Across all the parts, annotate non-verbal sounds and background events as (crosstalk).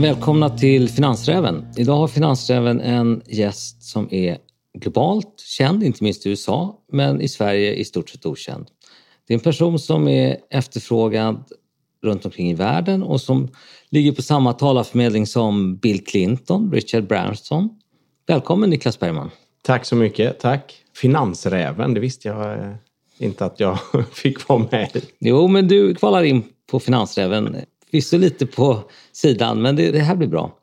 Välkomna till Finansräven. Idag har Finansräven en gäst som är globalt känd, inte minst i USA, men i Sverige i stort sett okänd. Det är en person som är efterfrågad runt omkring i världen och som ligger på samma talarförmedling som Bill Clinton, Richard Branson. Välkommen Niklas Bergman. Tack så mycket, tack. Finansräven, det visste jag eh, inte att jag (laughs) fick vara med i. Jo, men du kvalar in på Finansräven. Visst lite på sidan, men det, det här blir bra.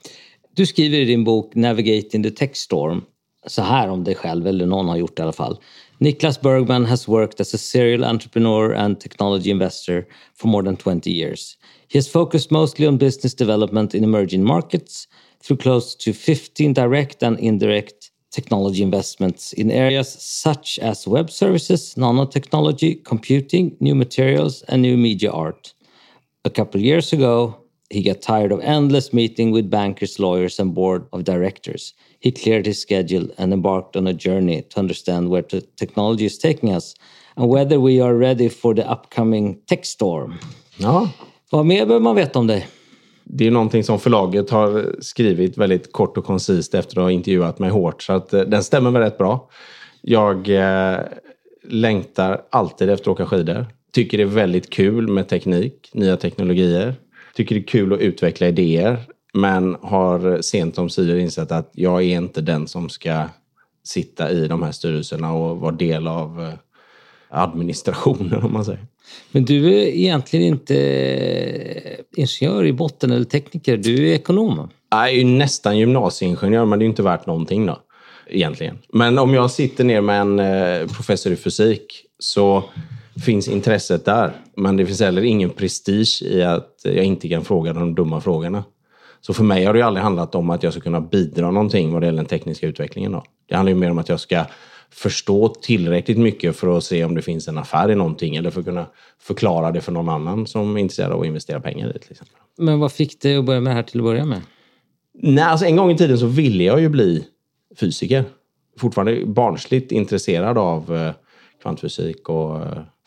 Du skriver i din bok Navigating the Tech Storm så här om dig själv, eller någon har gjort det i alla fall. Niklas Bergman has worked as a serial entrepreneur and technology investor for more than 20 years. He has focused mostly on business development in emerging markets through close to 15 direct and indirect technology investments in areas such as web services, nanotechnology, computing, new materials, and new media art. A couple of years ago, he got tired of endless meeting with bankers, lawyers, and board of directors. He cleared his schedule and embarked on a journey to understand where the technology is taking us and whether we are ready for the upcoming tech storm. Ja. Vad mer behöver man veta om dig? Det är någonting som förlaget har skrivit väldigt kort och koncist efter att ha intervjuat mig hårt. Så att, eh, den stämmer väl rätt bra. Jag eh, längtar alltid efter att åka skidor. Tycker det är väldigt kul med teknik, nya teknologier. Tycker det är kul att utveckla idéer. Men har sent om sidor insett att jag är inte den som ska sitta i de här styrelserna och vara del av eh, administrationen om man säger. Men du är egentligen inte ingenjör i botten eller tekniker, du är ekonom. Jag är nästan gymnasieingenjör men det är inte värt någonting då. Egentligen. Men om jag sitter ner med en eh, professor i fysik så finns intresset där. Men det finns heller ingen prestige i att jag inte kan fråga de dumma frågorna. Så för mig har det aldrig handlat om att jag ska kunna bidra någonting vad det gäller den tekniska utvecklingen. Då. Det handlar ju mer om att jag ska förstå tillräckligt mycket för att se om det finns en affär i någonting eller för att kunna förklara det för någon annan som är intresserad av att investera pengar i. Till exempel. Men vad fick dig att börja med det här till att börja med? Nej, alltså en gång i tiden så ville jag ju bli fysiker. Fortfarande barnsligt intresserad av eh, kvantfysik och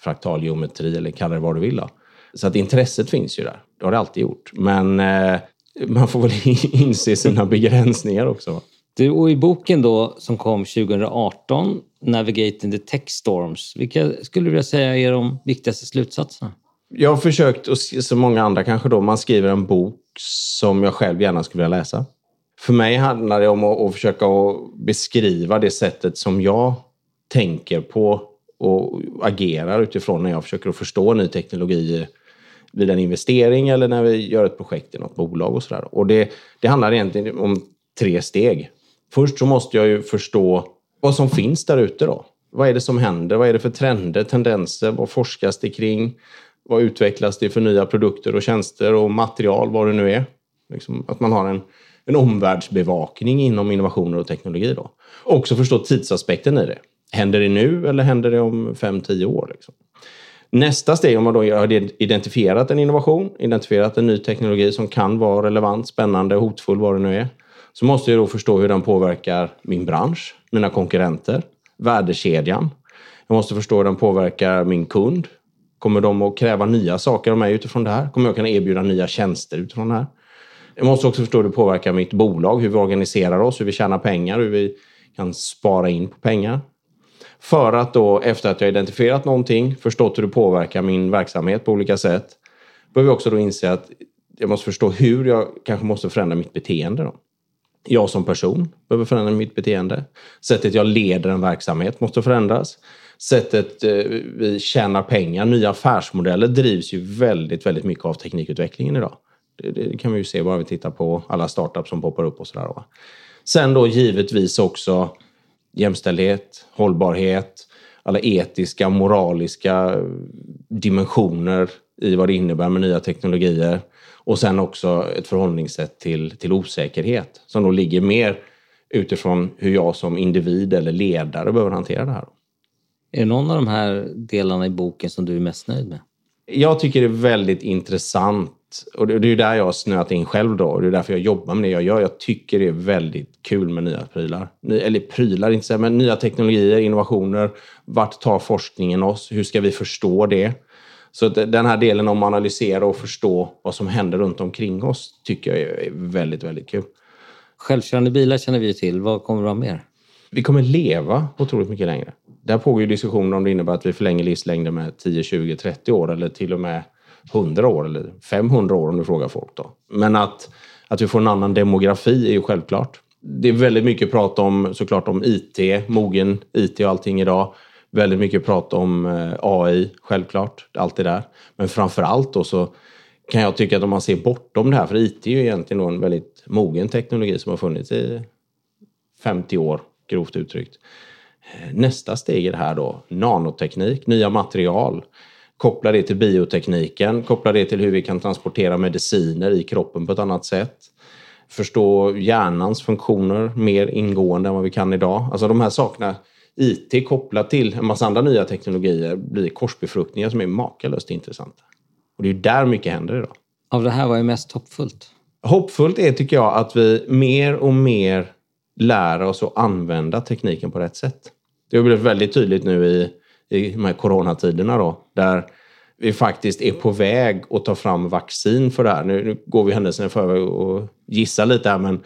eh, fraktal geometri eller kalla det vad du vill. Då. Så att intresset finns ju där. Det har det alltid gjort. Men eh, man får väl (laughs) inse sina begränsningar också. Du, och i boken då som kom 2018, Navigating the Tech Storms, vilka skulle du vilja säga är de viktigaste slutsatserna? Jag har försökt, och som många andra kanske då, man skriver en bok som jag själv gärna skulle vilja läsa. För mig handlar det om att, att försöka att beskriva det sättet som jag tänker på och agerar utifrån när jag försöker att förstå ny teknologi vid en investering eller när vi gör ett projekt i något bolag och sådär. Och det, det handlar egentligen om tre steg. Först så måste jag ju förstå vad som finns där ute då. Vad är det som händer? Vad är det för trender, tendenser? Vad forskas det kring? Vad utvecklas det för nya produkter och tjänster och material, vad det nu är? Liksom att man har en, en omvärldsbevakning inom innovationer och teknologi. Då. Också förstå tidsaspekten i det. Händer det nu eller händer det om 5-10 år? Liksom? Nästa steg, om man då har identifierat en innovation, identifierat en ny teknologi som kan vara relevant, spännande, hotfull, vad det nu är, så måste jag då förstå hur den påverkar min bransch, mina konkurrenter, värdekedjan. Jag måste förstå hur den påverkar min kund. Kommer de att kräva nya saker av mig utifrån det här? Kommer jag kunna erbjuda nya tjänster utifrån det här? Jag måste också förstå hur det påverkar mitt bolag, hur vi organiserar oss, hur vi tjänar pengar, hur vi kan spara in på pengar. För att då, efter att jag identifierat någonting, förstått hur det påverkar min verksamhet på olika sätt, behöver jag också då inse att jag måste förstå hur jag kanske måste förändra mitt beteende. Då. Jag som person behöver förändra mitt beteende. Sättet jag leder en verksamhet måste förändras. Sättet eh, vi tjänar pengar, nya affärsmodeller drivs ju väldigt, väldigt mycket av teknikutvecklingen idag. Det, det kan vi ju se bara vi tittar på alla startups som poppar upp och sådär. Sen då givetvis också jämställdhet, hållbarhet, alla etiska, moraliska dimensioner i vad det innebär med nya teknologier. Och sen också ett förhållningssätt till, till osäkerhet som då ligger mer utifrån hur jag som individ eller ledare behöver hantera det här. Är det någon av de här delarna i boken som du är mest nöjd med? Jag tycker det är väldigt intressant och det är ju där jag har snöat in själv då. Och det är därför jag jobbar med det jag gör. Jag tycker det är väldigt kul med nya prylar. Eller prylar, inte så, men nya teknologier, innovationer. Vart tar forskningen oss? Hur ska vi förstå det? Så den här delen om att analysera och förstå vad som händer runt omkring oss tycker jag är väldigt, väldigt kul. Självkörande bilar känner vi till. Vad kommer det vara mer? Vi kommer leva otroligt mycket längre. Där pågår ju diskussioner om det innebär att vi förlänger livslängden med 10, 20, 30 år eller till och med 100 år eller 500 år om du frågar folk. Då. Men att, att vi får en annan demografi är ju självklart. Det är väldigt mycket prat om såklart om IT, mogen IT och allting idag. Väldigt mycket prat om eh, AI, självklart. Allt det där. Men framför allt då så kan jag tycka att om man ser bortom det här, för IT är ju egentligen en väldigt mogen teknologi som har funnits i 50 år, grovt uttryckt. Eh, nästa steg är det här då, nanoteknik, nya material. Koppla det till biotekniken, koppla det till hur vi kan transportera mediciner i kroppen på ett annat sätt. Förstå hjärnans funktioner mer ingående än vad vi kan idag. Alltså de här sakerna, IT kopplat till en massa andra nya teknologier blir korsbefruktningar som är makalöst intressanta. Och det är där mycket händer idag. Av det här, vad är mest hoppfullt? Hoppfullt är, tycker jag, att vi mer och mer lär oss att använda tekniken på rätt sätt. Det har blivit väldigt tydligt nu i, i de här coronatiderna då, där vi faktiskt är på väg att ta fram vaccin för det här. Nu, nu går vi händelserna i förväg och gissar lite här, men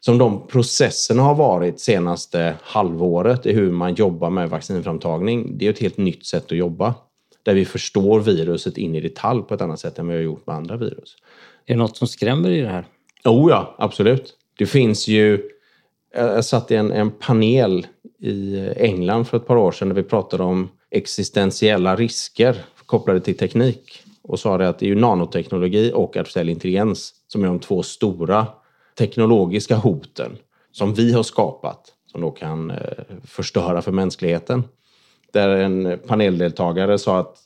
som de processerna har varit senaste halvåret i hur man jobbar med vaccinframtagning, det är ett helt nytt sätt att jobba. Där vi förstår viruset in i detalj på ett annat sätt än vi har gjort med andra virus. Är det något som skrämmer i det här? Oh ja, absolut. Det finns ju... Jag satt i en, en panel i England för ett par år sedan när vi pratade om existentiella risker kopplade till teknik och sa det att det är ju nanoteknologi och artificiell intelligens som är de två stora teknologiska hoten som vi har skapat som då kan eh, förstöra för mänskligheten. Där en paneldeltagare sa att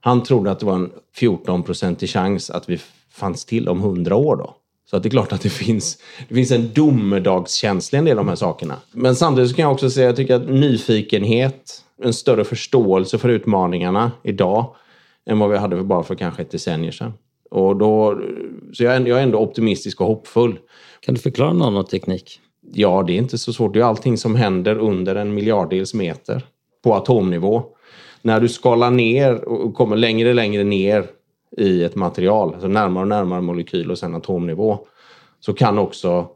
han trodde att det var en 14 procentig chans att vi fanns till om 100 år då. Så att det är klart att det finns, det finns en domedagskänsla i en del av de här sakerna. Men samtidigt kan jag också säga att jag tycker att nyfikenhet, en större förståelse för utmaningarna idag än vad vi hade för bara för kanske ett decennium sedan. Och då, så jag är, jag är ändå optimistisk och hoppfull. Kan du förklara nanoteknik? Ja, det är inte så svårt. Det är allting som händer under en miljarddels meter på atomnivå. När du skalar ner och kommer längre och längre ner i ett material, alltså närmare och närmare molekyl och sen atomnivå, så kan också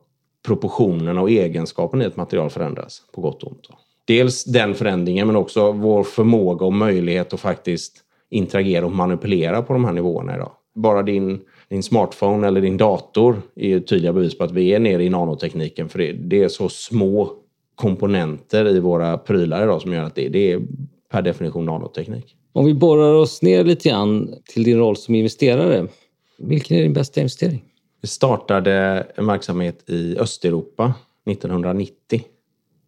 proportionerna och egenskapen i ett material förändras på gott och ont. Dels den förändringen men också vår förmåga och möjlighet att faktiskt interagera och manipulera på de här nivåerna idag. Bara din, din smartphone eller din dator är tydliga bevis på att vi är nere i nanotekniken för det, det är så små komponenter i våra prylar idag som gör att det, det är per definition nanoteknik. Om vi borrar oss ner lite grann till din roll som investerare. Vilken är din bästa investering? Vi startade en verksamhet i Östeuropa 1990.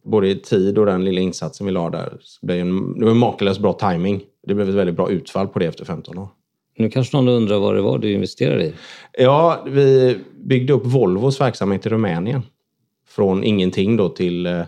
Både i tid och den lilla insatsen vi la där. Det blev en, det var en makalöst bra timing. Det blev ett väldigt bra utfall på det efter 15 år. Nu kanske någon undrar vad det var du investerade i? Ja, vi byggde upp Volvos verksamhet i Rumänien. Från ingenting då till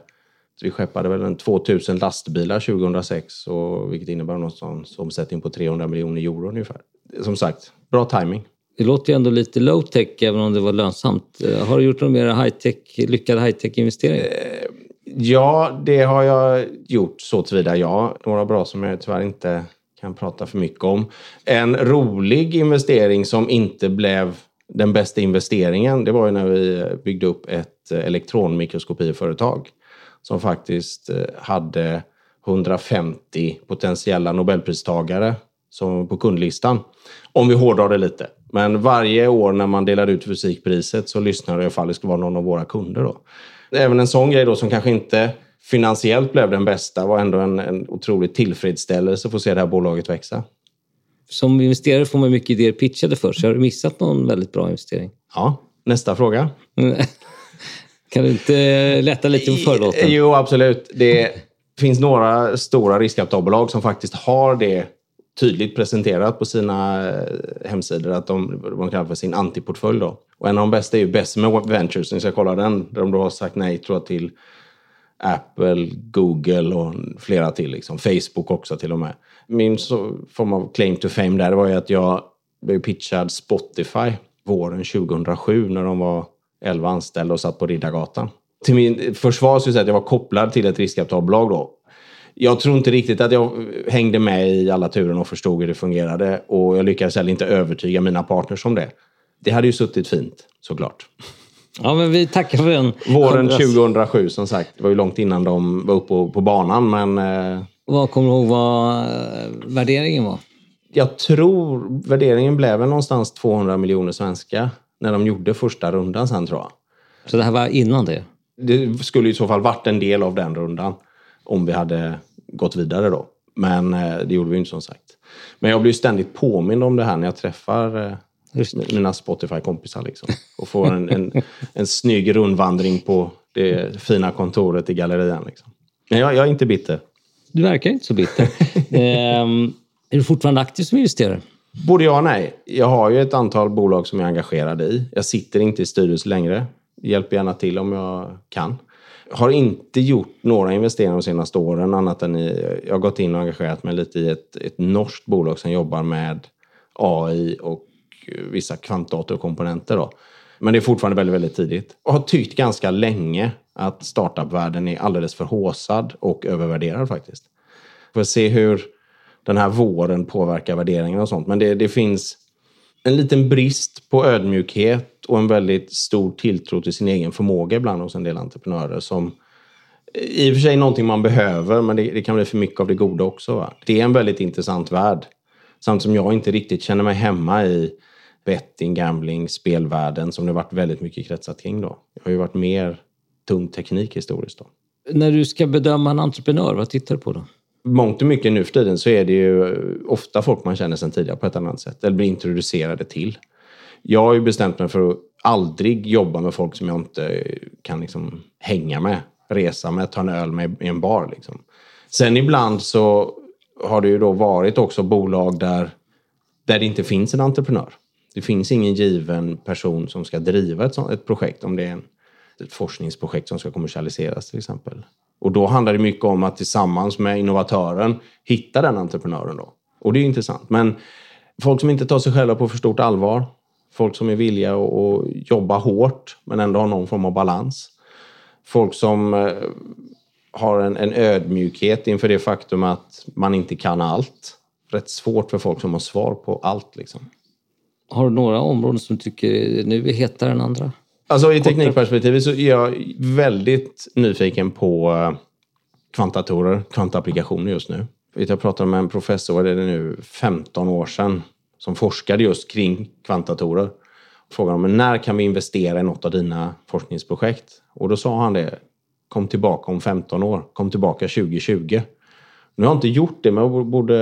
eh, vi skeppade väl en 2000 lastbilar 2006, och, vilket innebär någonstans omsättning på 300 miljoner euro ungefär. Som sagt, bra timing. Det låter ju ändå lite low tech även om det var lönsamt. Eh, har du gjort några mer high-tech, lyckade high-tech investeringar? Eh, ja, det har jag gjort så tillvida ja. Några bra som jag tyvärr inte kan prata för mycket om. En rolig investering som inte blev den bästa investeringen, det var ju när vi byggde upp ett elektronmikroskopiföretag som faktiskt eh, hade 150 potentiella nobelpristagare som på kundlistan. Om vi hårdrar det lite. Men varje år när man delar ut fysikpriset så lyssnar jag ifall det ska vara någon av våra kunder. Då. Även en sån grej då som kanske inte finansiellt blev den bästa var ändå en, en otrolig tillfredsställelse att få se det här bolaget växa. Som investerare får man mycket idéer pitchade för sig. Har du missat någon väldigt bra investering? Ja, nästa fråga. (laughs) Kan du inte lätta lite på förlåten? Jo, absolut. Det finns några stora riskkapitalbolag som faktiskt har det tydligt presenterat på sina eh, hemsidor att de, de kallar för sin antiportfölj. Då. Och en av de bästa är ju Bessemer Ventures, ni ska kolla den, där de då har sagt nej tror jag, till Apple, Google och flera till. Liksom. Facebook också till och med. Min så, form av claim to fame där var ju att jag blev pitchad Spotify våren 2007 när de var 11 anställda och satt på Riddargatan. Till min försvar säga att jag var kopplad till ett riskkapitalbolag då. Jag tror inte riktigt att jag hängde med i alla turen och förstod hur det fungerade. Och jag lyckades heller inte övertyga mina partners om det. Det hade ju suttit fint, såklart. Ja, men vi tackar för den. Våren 2007 som sagt. Det var ju långt innan de var uppe på, på banan, men... Eh, vad kommer du ihåg vad eh, värderingen var? Jag tror värderingen blev väl någonstans 200 miljoner svenska när de gjorde första rundan sen tror jag. Så det här var innan det? Det skulle i så fall varit en del av den rundan om vi hade gått vidare då. Men eh, det gjorde vi inte som sagt. Men jag blir ständigt påmind om det här när jag träffar eh, mina Spotify-kompisar. Liksom. Och får en, en, en snygg rundvandring på det fina kontoret i gallerian. Liksom. Men jag, jag är inte bitter. Du verkar inte så bitter. (laughs) ehm, är du fortfarande aktiv som investerare? Både ja och nej. Jag har ju ett antal bolag som jag är engagerad i. Jag sitter inte i styrelsen längre. Hjälper gärna till om jag kan. Har inte gjort några investeringar de senaste åren annat än i, jag har gått in och engagerat mig lite i ett, ett norskt bolag som jobbar med AI och vissa kvantdatorkomponenter. Då. Men det är fortfarande väldigt, väldigt tidigt. Och har tyckt ganska länge att startupvärlden är alldeles för håsad och övervärderad faktiskt. Får se hur den här våren påverkar värderingen och sånt. Men det, det finns en liten brist på ödmjukhet och en väldigt stor tilltro till sin egen förmåga ibland hos en del entreprenörer som eh, i och för sig är någonting man behöver, men det, det, kan bli för mycket av det goda också. Va? Det är en väldigt intressant värld. Samtidigt som jag inte riktigt känner mig hemma i betting, gambling, spelvärlden som det varit väldigt mycket kretsat kring då. Jag har ju varit mer tung teknik historiskt då. När du ska bedöma en entreprenör, vad tittar du på då? Mångt och mycket nu för tiden så är det ju ofta folk man känner sedan tidigare på ett annat sätt, eller blir introducerade till. Jag har ju bestämt mig för att aldrig jobba med folk som jag inte kan liksom hänga med, resa med, ta en öl med i en bar. Liksom. Sen ibland så har det ju då varit också bolag där, där det inte finns en entreprenör. Det finns ingen given person som ska driva ett, sånt, ett projekt om det är en, ett forskningsprojekt som ska kommersialiseras till exempel. Och då handlar det mycket om att tillsammans med innovatören hitta den entreprenören då. Och det är intressant. Men folk som inte tar sig själva på för stort allvar. Folk som är villiga att jobba hårt men ändå har någon form av balans. Folk som eh, har en, en ödmjukhet inför det faktum att man inte kan allt. Rätt svårt för folk som har svar på allt. Liksom. Har du några områden som du tycker nu är hetare än andra? Alltså i teknikperspektivet så är jag väldigt nyfiken på eh, kvantdatorer, kvantapplikationer just nu. Jag pratade med en professor, vad är det nu, 15 år sedan, som forskade just kring kvantdatorer. Frågade om när kan vi investera i något av dina forskningsprojekt? Och då sa han det, kom tillbaka om 15 år, kom tillbaka 2020. Nu har jag inte gjort det, men jag borde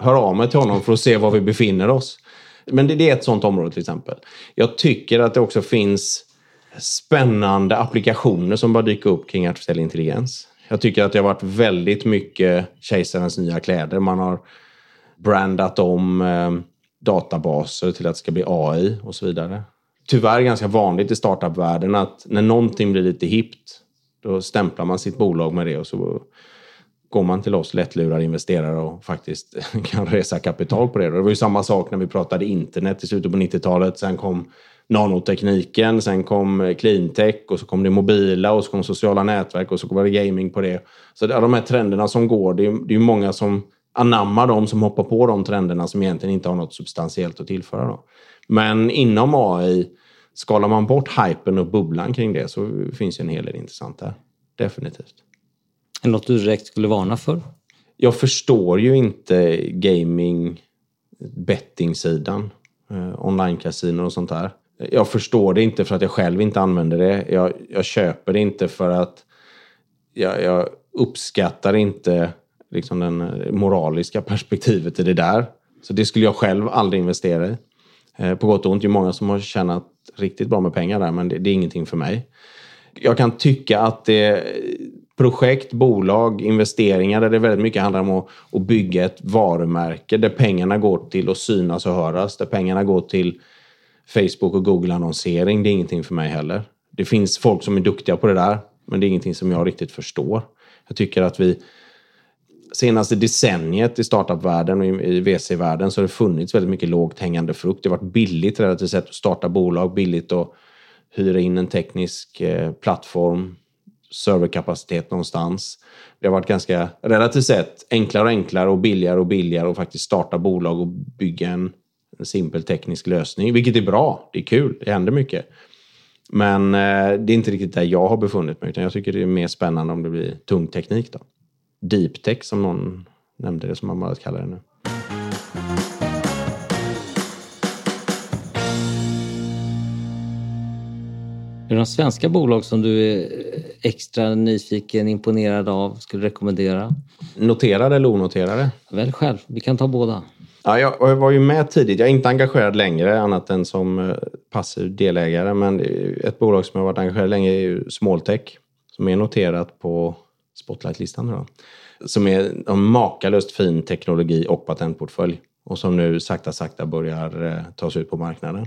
höra av mig till honom för att se var vi befinner oss. Men det, är ett sånt område till exempel. Jag tycker att det också finns spännande applikationer som bara dyker upp kring artificiell intelligens. Jag tycker att det har varit väldigt mycket kejsarens nya kläder. Man har brandat om eh, databaser till att det ska bli AI och så vidare. Tyvärr ganska vanligt i startupvärlden att när någonting blir lite hippt då stämplar man sitt bolag med det och så går man till oss lättlurade investerare och faktiskt (laughs) kan resa kapital på det. Det var ju samma sak när vi pratade internet i slutet på 90-talet. Sen kom nanotekniken, sen kom eh, cleantech och så kom det mobila och så kom sociala nätverk och så var det gaming på det. Så de här trenderna som går, det är, ju många som anammar dem, som hoppar på de trenderna som egentligen inte har något substantiellt att tillföra. Då. Men inom AI, skalar man bort hypen och bubblan kring det så finns ju en hel del intressant där. Definitivt. Är något du direkt skulle varna för? Jag förstår ju inte gaming betting-sidan. Eh, online och sånt där. Jag förstår det inte för att jag själv inte använder det. Jag, jag köper det inte för att jag, jag uppskattar inte liksom den eh, moraliska (laughs) perspektivet i det där. Så det skulle jag själv aldrig investera i. Eh, på gott och ont, det är många som har tjänat riktigt bra med pengar där, men det, det är ingenting för mig. Jag kan tycka att det projekt, bolag, investeringar där det väldigt mycket handlar om att, att bygga ett varumärke där pengarna går till att synas och höras, där pengarna går till Facebook och Google-annonsering. Det är ingenting för mig heller. Det finns folk som är duktiga på det där, men det är ingenting som jag riktigt förstår. Jag tycker att vi senaste decenniet i startupvärlden och i VC-världen så har det funnits väldigt mycket lågt hängande frukt. Det har varit billigt relativt sett att starta bolag, billigt att hyra in en teknisk eh, plattform, serverkapacitet någonstans. Det har varit ganska, relativt sett, enklare och enklare och billigare och billigare att faktiskt starta bolag och bygga en, en simpel teknisk lösning. Vilket är bra, det är kul, det händer mycket. Men eh, det är inte riktigt där jag har befunnit mig, utan jag tycker det är mer spännande om det blir tung teknik. Då. Deep tech som någon nämnde det, som man bara kallar det nu. Är det några svenska bolag som du är extra nyfiken, imponerad av, skulle rekommendera? Noterade eller onoterade? Välj själv, vi kan ta båda. Ja, jag var ju med tidigt. Jag är inte engagerad längre annat än som eh, passiv delägare. Men ett bolag som jag varit engagerad länge är ju Smalltech som är noterat på Spotlight-listan. Som är en makalöst fin teknologi och patentportfölj och som nu sakta sakta börjar eh, tas ut på marknaden.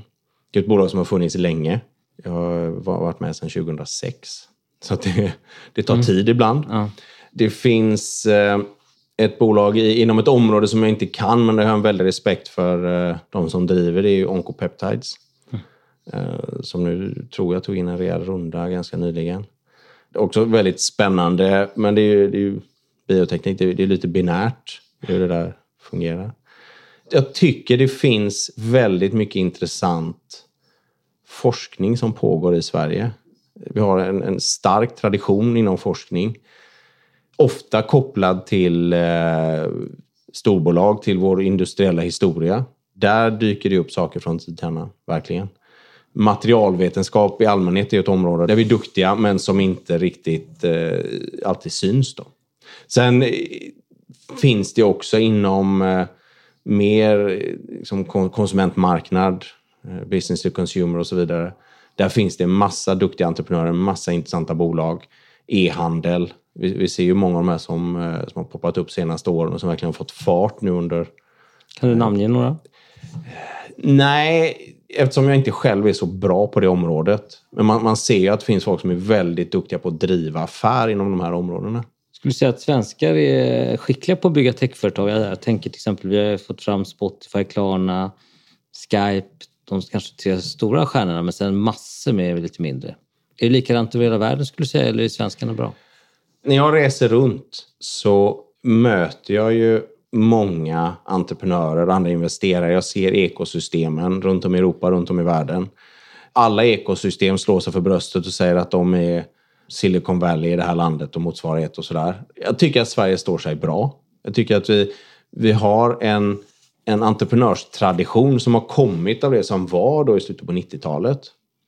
Det är ett bolag som har funnits länge. Jag har varit med sedan 2006. Så det, det tar mm. tid ibland. Ja. Det finns eh, ett bolag i, inom ett område som jag inte kan, men det har jag en väldig respekt för eh, de som driver. Det är Oncopeptides. Mm. Eh, som nu tror jag tog in en rejäl runda ganska nyligen. Det är också väldigt spännande, men det är ju, det är ju bioteknik. Det är, det är lite binärt hur det där fungerar. Jag tycker det finns väldigt mycket intressant forskning som pågår i Sverige. Vi har en, en stark tradition inom forskning ofta kopplad till eh, storbolag, till vår industriella historia. Där dyker det upp saker från tid till annan, verkligen. Materialvetenskap i allmänhet är ett område där vi är duktiga men som inte riktigt eh, alltid syns. Då. Sen eh, finns det också inom eh, mer eh, liksom, konsumentmarknad, eh, business to consumer och så vidare. Där finns det en massa duktiga entreprenörer, massa intressanta bolag, e-handel, vi, vi, ser ju många av de här som, eh, som har poppat upp senaste åren och som verkligen har fått fart nu under... Kan du namnge några? Nej, eftersom jag inte själv är så bra på det området. Men man, man ser ju att det finns folk som är väldigt duktiga på att driva affär inom de här områdena. Skulle du säga att svenskar är skickliga på att bygga techföretag? Jag tänker till exempel, vi har fått fram Spotify, Klarna, Skype, de kanske tre stora stjärnorna, men sen massor med lite mindre. Är det likadant över hela världen skulle du säga, eller är svenskarna bra? När jag reser runt så möter jag ju många entreprenörer och andra investerare. Jag ser ekosystemen runt om i Europa, runt om i världen. Alla ekosystem slår sig för bröstet och säger att de är Silicon Valley i det här landet och motsvarighet och sådär. Jag tycker att Sverige står sig bra. Jag tycker att vi, vi har en, en entreprenörstradition som har kommit av det som var då i slutet på 90-talet.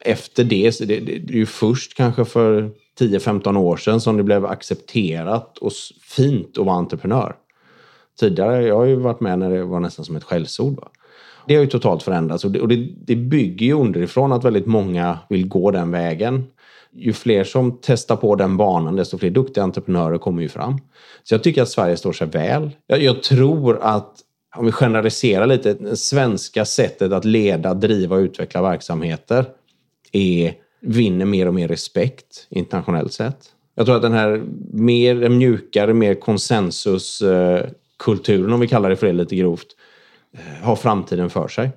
Efter det, det, det är ju först kanske för 10-15 år sedan som det blev accepterat och fint att vara entreprenör. Tidigare, jag har ju varit med när det var nästan som ett skällsord. Va? Det har ju totalt förändrats och, det, och det, det bygger ju underifrån att väldigt många vill gå den vägen. Ju fler som testar på den banan, desto fler duktiga entreprenörer kommer ju fram. Så jag tycker att Sverige står sig väl. Jag, jag tror att om vi generaliserar lite, det svenska sättet att leda, driva och utveckla verksamheter är vinner mer och mer respekt internationellt sett. Jag tror att den här mer mjukare, mer konsensuskulturen, eh, om vi kallar det för det lite grovt, eh, har framtiden för sig.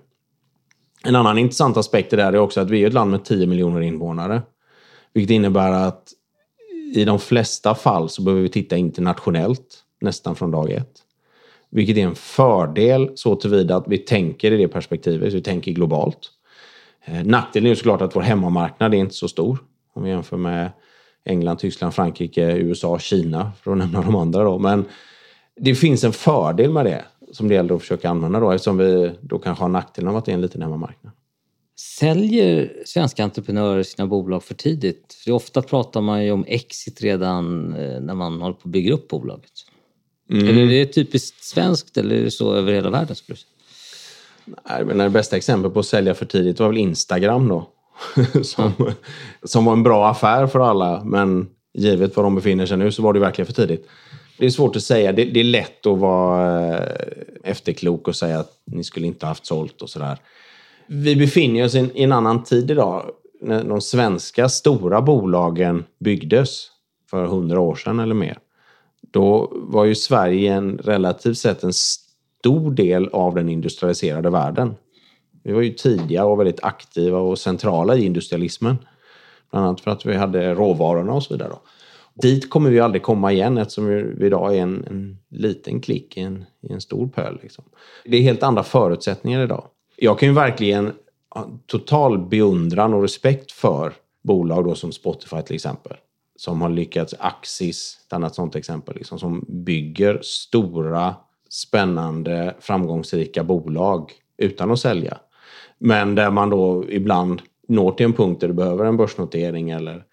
En annan intressant aspekt är är också att vi är ett land med 10 miljoner invånare. Vilket innebär att i de flesta fall så behöver vi titta internationellt nästan från dag ett. Vilket är en fördel så tillvida att vi tänker i det perspektivet, vi tänker globalt. Eh, nackdelen är ju såklart att vår hemmamarknad är inte så stor om vi jämför med England, Tyskland, Frankrike, USA, Kina för att nämna de andra. Då. Men det finns en fördel med det som det gäller att försöka använda då eftersom vi då kanske har nackdelen av att det är en liten hemmamarknad. Säljer svenska entreprenörer sina bolag för tidigt? För ofta pratar man ju om exit redan eh, när man håller på att bygga upp bolaget. Mm. Eller är det typiskt svenskt eller är det så över hela världen? Skulle? Nej, men det bästa exempel på att sälja för tidigt var väl Instagram då. (laughs) som, mm. som var en bra affär för alla, men givet var de befinner sig nu så var det verkligen för tidigt. Det är svårt att säga. Det, det är lätt att vara eh, efterklok och säga att ni skulle inte haft sålt och sådär. Vi befinner oss i en annan tid idag. När de svenska stora bolagen byggdes för hundra år sedan eller mer. Då var ju Sverige en relativt sett en stor del av den industrialiserade världen. Vi var ju tidiga och väldigt aktiva och centrala i industrialismen. Bland annat för att vi hade råvarorna och så vidare. Dit kommer vi aldrig komma igen eftersom vi idag är en, en liten klick i en, i en stor pöl. Liksom. Det är helt andra förutsättningar idag. Jag kan ju verkligen ha total beundran och respekt för bolag då som Spotify till exempel. Som har lyckats, Axis, ett annat sånt exempel, liksom, som bygger stora, spännande, framgångsrika bolag utan att sälja. Men där man då ibland når till en punkt där du behöver en börsnotering eller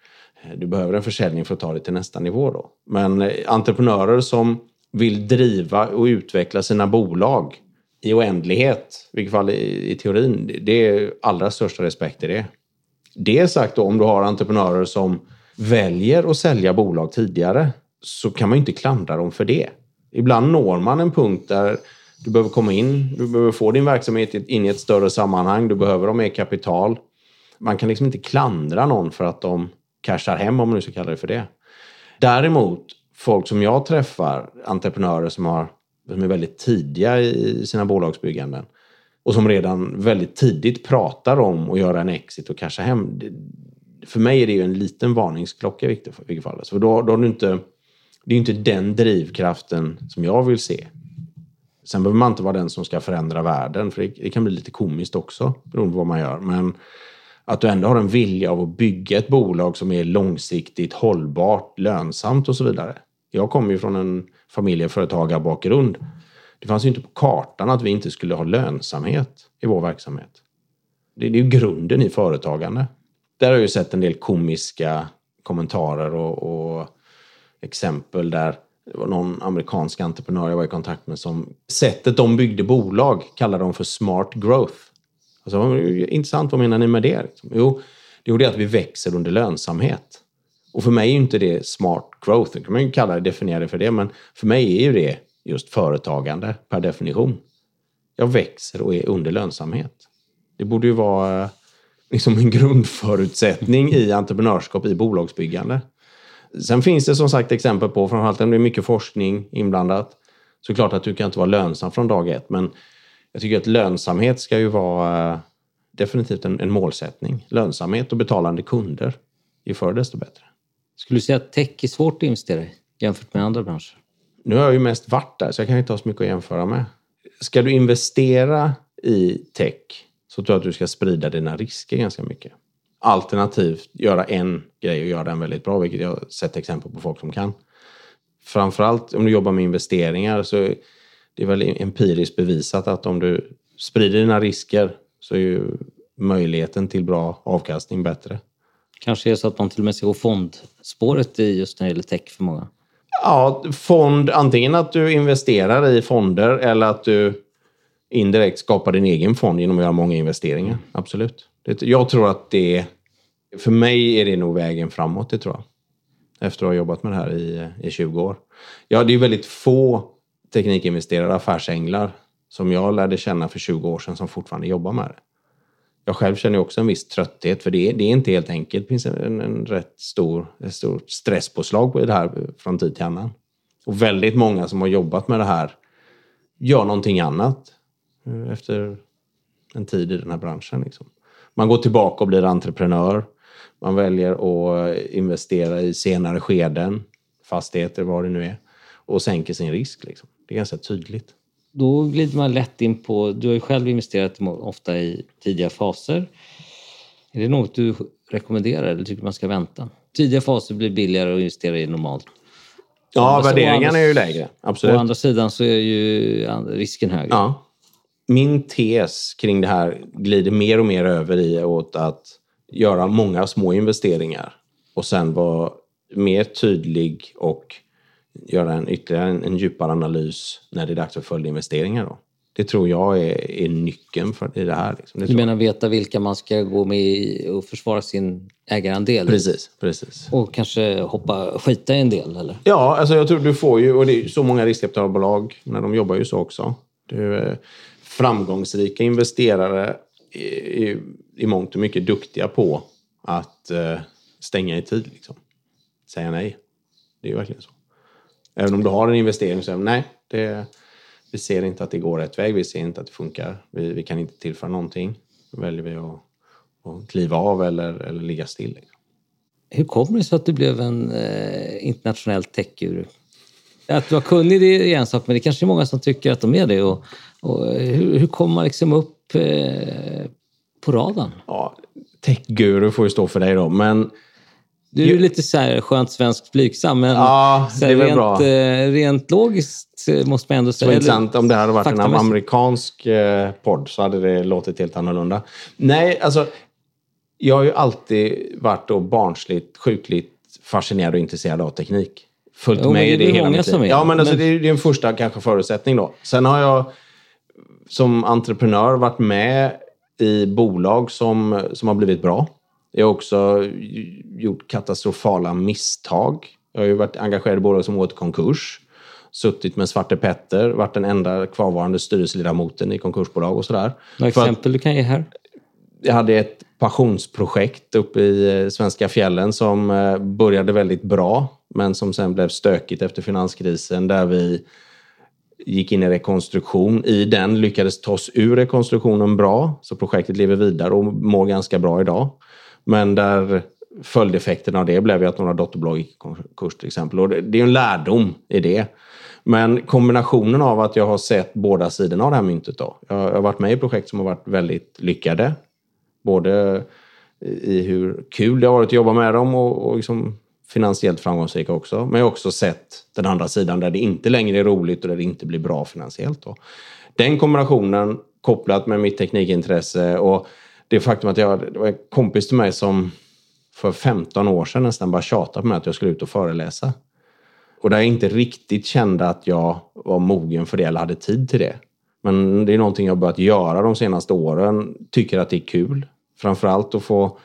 eh, du behöver en försäljning för att ta det till nästa nivå. Då. Men eh, entreprenörer som vill driva och utveckla sina bolag i oändlighet, i vilket fall i, i teorin, det är allra största respekt i det. Det sagt då, om du har entreprenörer som väljer att sälja bolag tidigare så kan man ju inte klandra dem för det. Ibland når man en punkt där du behöver komma in, du behöver få din verksamhet in i ett större sammanhang, du behöver ha mer kapital. Man kan liksom inte klandra någon för att de cashar hem, om man nu ska kalla det för det. Däremot, folk som jag träffar, entreprenörer som, har, som är väldigt tidiga i sina bolagsbygganden och som redan väldigt tidigt pratar om att göra en exit och casha hem. För mig är det ju en liten varningsklocka i vilket fall. För då, då har du inte, det är inte den drivkraften som jag vill se. Sen behöver man inte vara den som ska förändra världen, för det, det kan bli lite komiskt också, beroende på vad man gör. Men att du ändå har en vilja av att bygga ett bolag som är långsiktigt hållbart, lönsamt och så vidare. Jag kommer ju från en familjeföretagarbakgrund. Det fanns ju inte på kartan att vi inte skulle ha lönsamhet i vår verksamhet. Det är ju grunden i företagande. Där har jag ju sett en del komiska kommentarer och, och exempel där det var någon amerikansk entreprenör jag var i kontakt med som sättet de byggde bolag kallade de för smart growth. Alltså, intressant, vad menar ni med det? Liksom, jo, det är det att vi växer under lönsamhet. Och för mig är inte det smart growth, det kan man ju kalla det, definiera det för det, men för mig är ju det just företagande per definition. Jag växer och är under lönsamhet. Det borde ju vara liksom en grundförutsättning i entreprenörskap, i bolagsbyggande. Sen finns det som sagt exempel på, framförallt om det är mycket forskning inblandat, så klart att du kan inte vara lönsam från dag ett, men jag tycker att lönsamhet ska ju vara eh, definitivt en, en målsättning. Lönsamhet och betalande kunder, ju förr desto bättre. Skulle du säga att tech är svårt att investera i jämfört med andra branscher? Nu har jag ju mest varit där, så jag kan inte ha så mycket att jämföra med. Ska du investera i tech så tror jag att du ska sprida dina risker ganska mycket. Alternativt göra en grej och göra den väldigt bra, vilket jag har sett exempel på folk som kan. Framförallt om du jobbar med investeringar så är det väl empiriskt bevisat att om du sprider dina risker så är ju möjligheten till bra avkastning bättre. Kanske är det så att man till och med ska gå fondspåret i just när det gäller tech för många? Ja, fond, antingen att du investerar i fonder eller att du indirekt skapar din egen fond genom att göra många investeringar. Absolut. Jag tror att det, för mig är det nog vägen framåt, det tror jag. Efter att ha jobbat med det här i, i 20 år. Ja, det är väldigt få teknikinvesterare, affärsänglar, som jag lärde känna för 20 år sedan som fortfarande jobbar med det. Jag själv känner också en viss trötthet, för det är, det är inte helt enkelt. Det finns en, en rätt stor, ett stort stresspåslag på det här från tid till annan. Och väldigt många som har jobbat med det här gör någonting annat efter en tid i den här branschen. Liksom. Man går tillbaka och blir entreprenör. Man väljer att investera i senare skeden, fastigheter, vad det nu är, och sänker sin risk. Liksom. Det är ganska tydligt. Då glider man lätt in på, du har ju själv investerat ofta i tidiga faser. Är det något du rekommenderar eller tycker man ska vänta? Tidiga faser blir billigare att investera i normalt. Ja, värderingarna är ju lägre. Absolut. Å andra sidan så är ju risken högre. Ja. Min tes kring det här glider mer och mer över i åt att göra många små investeringar och sen vara mer tydlig och göra en ytterligare en, en djupare analys när det är dags för följdinvesteringar. Då. Det tror jag är, är nyckeln för, i det här. Liksom. Det du menar veta vilka man ska gå med och försvara sin ägarandel? Precis, precis. Och kanske hoppa, skita i en del? Eller? Ja, alltså jag tror du får ju, och det är så många riskkapitalbolag, när de jobbar ju så också. Du, eh, framgångsrika investerare är i mångt och mycket duktiga på att eh, stänga i tid. Liksom. Säga nej. Det är verkligen så. Även om du har en investering så säger nej, det, vi ser inte att det går rätt väg. Vi ser inte att det funkar. Vi, vi kan inte tillföra någonting. Då väljer vi att, att kliva av eller, eller ligga still. Liksom. Hur kommer det sig att du blev en eh, internationell techguru? Att du var kunnig det är en sak, men det kanske är många som tycker att de är det. Och, och hur, hur kommer man liksom upp eh, på radarn? Ja, techguru får ju stå för dig då, men du är ju lite så här skönt svenskt blygsam, men ja, det är rent, bra. Eh, rent logiskt eh, måste man ändå säga... Det intressant. Om det hade varit en amerikansk eh, podd så hade det låtit helt annorlunda. Nej, alltså jag har ju alltid varit då barnsligt, sjukligt fascinerad och intresserad av teknik. Följt Jo, med det i det väl hela mitt liv. Ja, men alltså, Men- det är det är en första kanske förutsättning då. Sen har jag som entreprenör varit med i bolag som, som har blivit bra. Jag har också gjort katastrofala misstag. Jag har ju varit engagerad i bolag som gått konkurs. Suttit med Svarte Petter, varit den enda kvarvarande styrelseledamoten i konkursbolag och sådär. Några exempel du kan ge här? jag hade ett passionsprojekt uppe i eh, svenska fjällen som eh, började väldigt bra, men som sen blev stökigt efter finanskrisen där vi gick in i rekonstruktion. I den lyckades ta oss ur rekonstruktionen bra, så projektet lever vidare och mår ganska bra idag. Men där följdeffekten av det blev ju att några dotterbolag gick i konkurs till exempel. Och det är ju en lärdom i det. Men kombinationen av att jag har sett båda sidorna av det här myntet då. Jag jag har varit med i projekt som har varit väldigt lyckade. Både i hur kul det har varit att jobba med dem och, och liksom finansiellt framgångsrika också. Men jag har också sett den andra sidan där det inte längre är roligt och där det inte blir bra finansiellt. Då. Den kombinationen kopplat med mitt teknikintresse och det faktum att jag, det var en kompis till mig som för 15 år sedan nästan bara tjatade på mig att jag skulle ut och föreläsa. Och där jag inte riktigt kände att jag var mogen för det eller hade tid till det. Men det är någonting jag har börjat göra de senaste åren. Tycker att det är kul. Framförallt att få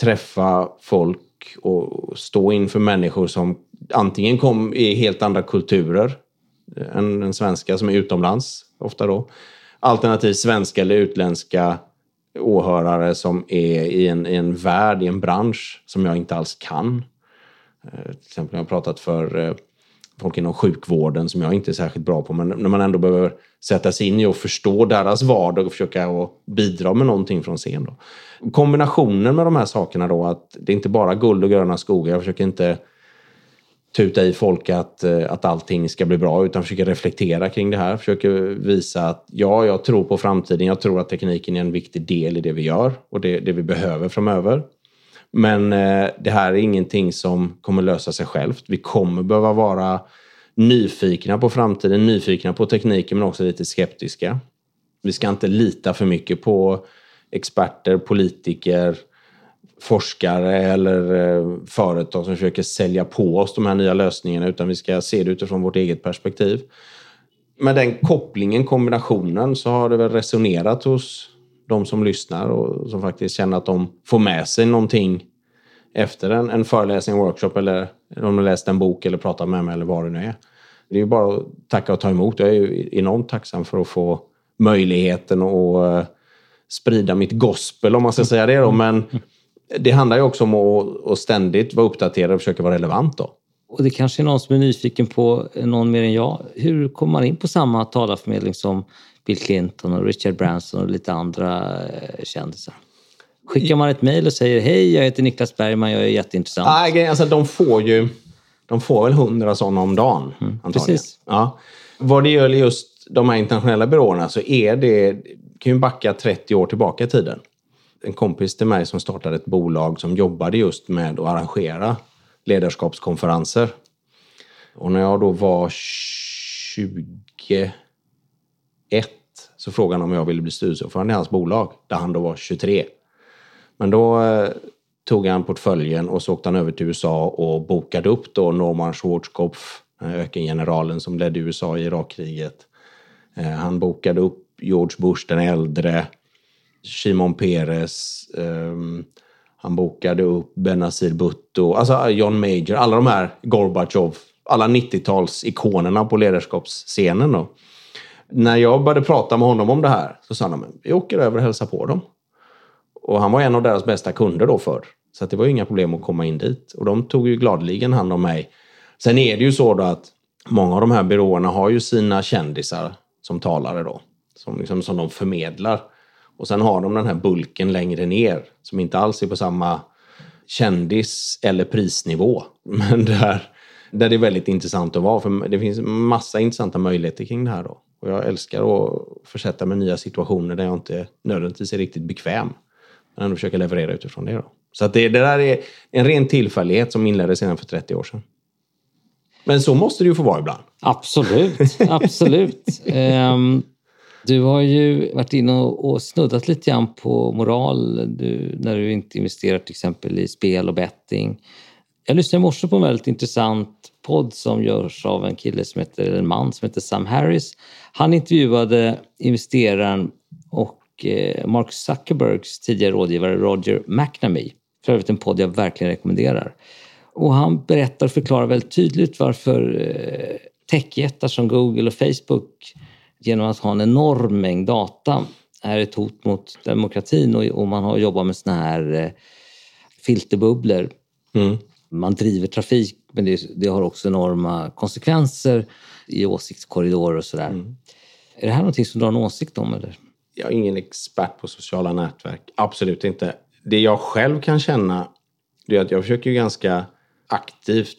träffa folk och stå inför människor som antingen kom i helt andra kulturer än den svenska som är utomlands ofta då. Alternativt svenska eller utländska åhörare som är i en, i en värld, i en bransch som jag inte alls kan. Eh, till exempel jag har pratat för eh, folk inom sjukvården som jag inte är särskilt bra på, men när man ändå behöver sätta sig in i och förstå deras vardag och försöka bidra med någonting från scen. Då. Kombinationen med de här sakerna då, att det är inte bara guld och gröna skogar. Jag försöker inte tuta i folk att, eh, att allting ska bli bra, utan försöker reflektera kring det här. Försöker visa att ja, jag tror på framtiden. Jag tror att tekniken är en viktig del i det vi gör och det, det vi behöver framöver. Men eh, det här är ingenting som kommer lösa sig självt. Vi kommer behöva vara nyfikna på framtiden, nyfikna på tekniken men också lite skeptiska. Vi ska inte lita för mycket på experter, politiker, forskare eller eh, företag som försöker sälja på oss de här nya lösningarna utan vi ska se det utifrån vårt eget perspektiv. Med den kopplingen, kombinationen, så har det väl resonerat hos de som lyssnar och som faktiskt känner att de får med sig någonting efter en, en föreläsning, workshop eller om de har läst en bok eller pratat med mig eller vad det nu är. Det är ju bara att tacka och ta emot. Jag är ju enormt tacksam för att få möjligheten att eh, sprida mitt gospel om man ska säga det då. Men det handlar ju också om att, ständigt vara uppdaterad och försöka vara relevant då. Och det kanske är någon som är nyfiken på, någon mer än jag, hur kommer man in på samma talarförmedling som Bill Clinton och Richard Branson och lite andra eh, kändisar? Skickar man ett mejl och säger hej, jag heter Niklas Bergman, jag är jätteintressant. Nej, alltså, de får ju de får väl hundra sådana om dagen. antagligen. precis. Ja. Vad det gäller just de här internationella byråerna så är det, kan ju backa 30 år tillbaka i tiden. En kompis till mig som startade ett bolag som jobbade just med att arrangera ledarskapskonferenser. Och när jag då var 1. så frågade han om jag ville bli styrelseordförande i hans bolag, där han då var 23. Men då eh, tog han portföljen och så åkte han över till USA och bokade upp då Norman Schwarzkopf, ökengeneralen som ledde USA i Irakkriget. Eh, han bokade upp George Bush den äldre, Shimon Peres, um, han bokade upp Benazir Bhutto, alltså John Major, alla de här Gorbachev, alla 90-talsikonerna på ledarskapsscenen. Då. När jag började prata med honom om det här så sa han, att vi åker över och hälsar på dem. Och han var en av deras bästa kunder då förr. Så att det var ju inga problem att komma in dit. Och de tog ju gladeligen hand om mig. Sen är det ju så då att många av de här byråerna har ju sina kändisar som talare då. Som, liksom, som de förmedlar. Och sen har de den här bulken längre ner som inte alls är på samma kändis eller prisnivå. (laughs) Men där, där det är väldigt intressant att vara. För det finns massa intressanta möjligheter kring det här. Då. Och jag älskar att försätta mig i nya situationer där jag inte nödvändigtvis är riktigt bekväm. Men ändå försöka leverera utifrån det. Då. Så att det, det där är en ren tillfällighet som inleddes redan för 30 år sedan. Men så måste det ju få vara ibland. Absolut, (laughs) absolut. um, du har ju varit inne och, snuddat lite grann på moral du, när du inte investerar till exempel i spel och betting. Jag lyssnade i morse på en väldigt intressant podd som görs av en kille som heter, en man som heter Sam Harris. Han intervjuade investeraren och eh, Mark Zuckerbergs tidigare rådgivare Roger McNamee. För övrigt en podd jag verkligen rekommenderar. Och han berättar och förklarar väldigt tydligt varför eh, techjättar som Google och Facebook genom att ha en enorm mängd data är ett hot mot demokratin och, man har jobbat med såna här eh, filterbubblor. Mm. Man driver trafik men det, det, har också enorma konsekvenser i åsiktskorridorer och sådär. Mm. Är det här någonting som du har en åsikt om? Eller? Jag är ingen expert på sociala nätverk. Absolut inte. Det jag själv kan känna det är att jag försöker ganska aktivt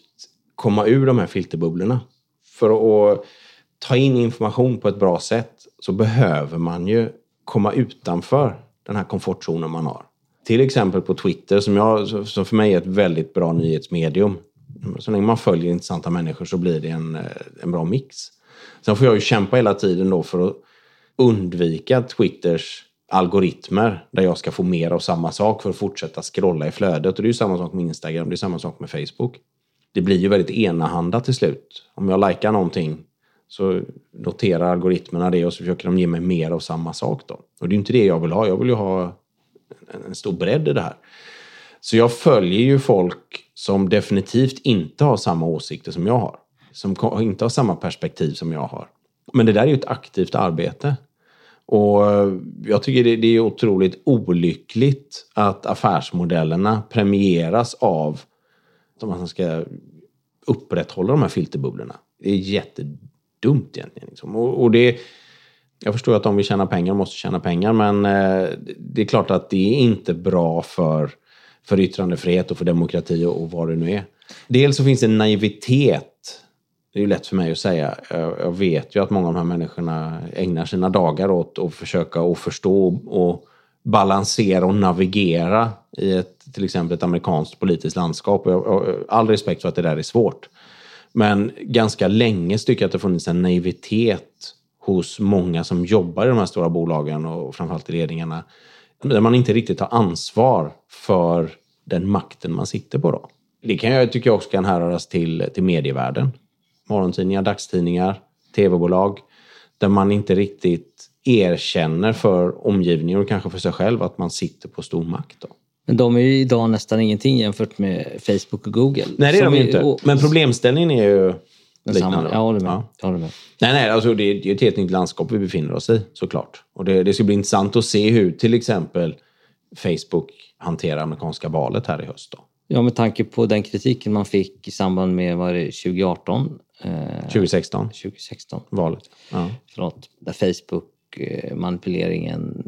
komma ur de här filterbubblorna. För att ta in information på ett bra sätt så behöver man ju komma utanför den här komfortzonen man har. Till exempel på Twitter som, jag, som för mig är ett väldigt bra nyhetsmedium. Så länge man följer intressanta människor så blir det en, eh, en bra mix. Sen får jag ju kämpa hela tiden då för att undvika Twitters algoritmer där jag ska få mer av samma sak för att fortsätta scrolla i flödet. Och det är ju samma sak med Instagram, det är samma sak med Facebook. Det blir ju väldigt enahanda till slut. Om jag likar någonting så noterar algoritmerna det och så försöker de ge mig mer av samma sak. Då. Och det är ju inte det jag vill ha. Jag vill ju ha en stor bredd i det här. Så jag följer ju folk som definitivt inte har samma åsikter som jag har. Som inte har samma perspektiv som jag har. Men det där är ju ett aktivt arbete. Och eh, jag tycker det, är otroligt olyckligt att affärsmodellerna premieras av att man ska upprätthålla de här filterbubblorna. Det är jättedumt egentligen. Liksom. Och, och det, jag förstår att om vi tjänar pengar måste tjäna pengar men eh, det är klart att det är inte bra för, för yttrandefrihet och för demokrati och, och vad det nu är. Dels så finns det en naivitet det är ju lätt för mig att säga. Jag vet ju att många av de här människorna ägnar sina dagar åt att försöka att förstå och balansera och navigera i ett, till exempel ett amerikanskt politiskt landskap. Jag har all respekt för att det där är svårt. Men ganska länge tycker jag att det funnits en naivitet hos många som jobbar i de här stora bolagen och framförallt i ledningarna. Där man inte riktigt tar ansvar för den makten man sitter på. Då. Det kan jag tycka också kan härröras till, till medievärlden morgontidningar, dagstidningar, tv-bolag där man inte riktigt erkänner för omgivningen och kanske för sig själv att man sitter på stor makt. Då. Men de är ju idag nästan ingenting jämfört med Facebook och Google. Nej, det är de inte. Och... Men problemställningen är ju liknande. Jag håller med. Ja. Jag håller med. Nej, nej, alltså det är ett helt nytt landskap vi befinner oss i såklart. Och det, det ska bli intressant att se hur till exempel Facebook hanterar amerikanska valet här i höst. Då. Ja, med tanke på den kritiken man fick i samband med var det 2018 2016. 2016. Valet. Ja. Förlåt. Där Facebook-manipuleringen